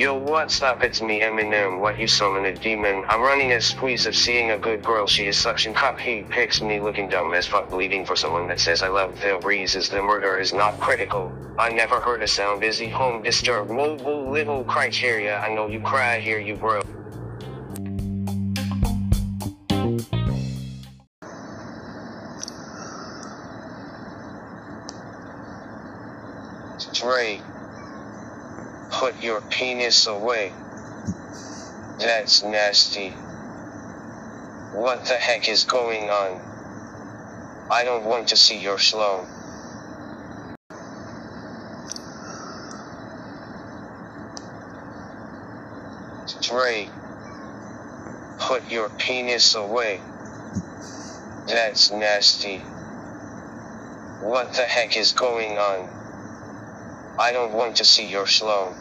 Yo, what's up? It's me, Eminem. What you summon a demon? I'm running a squeeze of seeing a good girl. She is suction cup. He picks me looking dumb as fuck, bleeding for someone that says I love the breezes. The murder is not critical. I never heard a sound busy home disturb. Mobile little criteria. I know you cry here, you bro. Dre, put your penis away. That's nasty. What the heck is going on? I don't want to see your slow. Dre, put your penis away. That's nasty. What the heck is going on? I don't want to see your slow.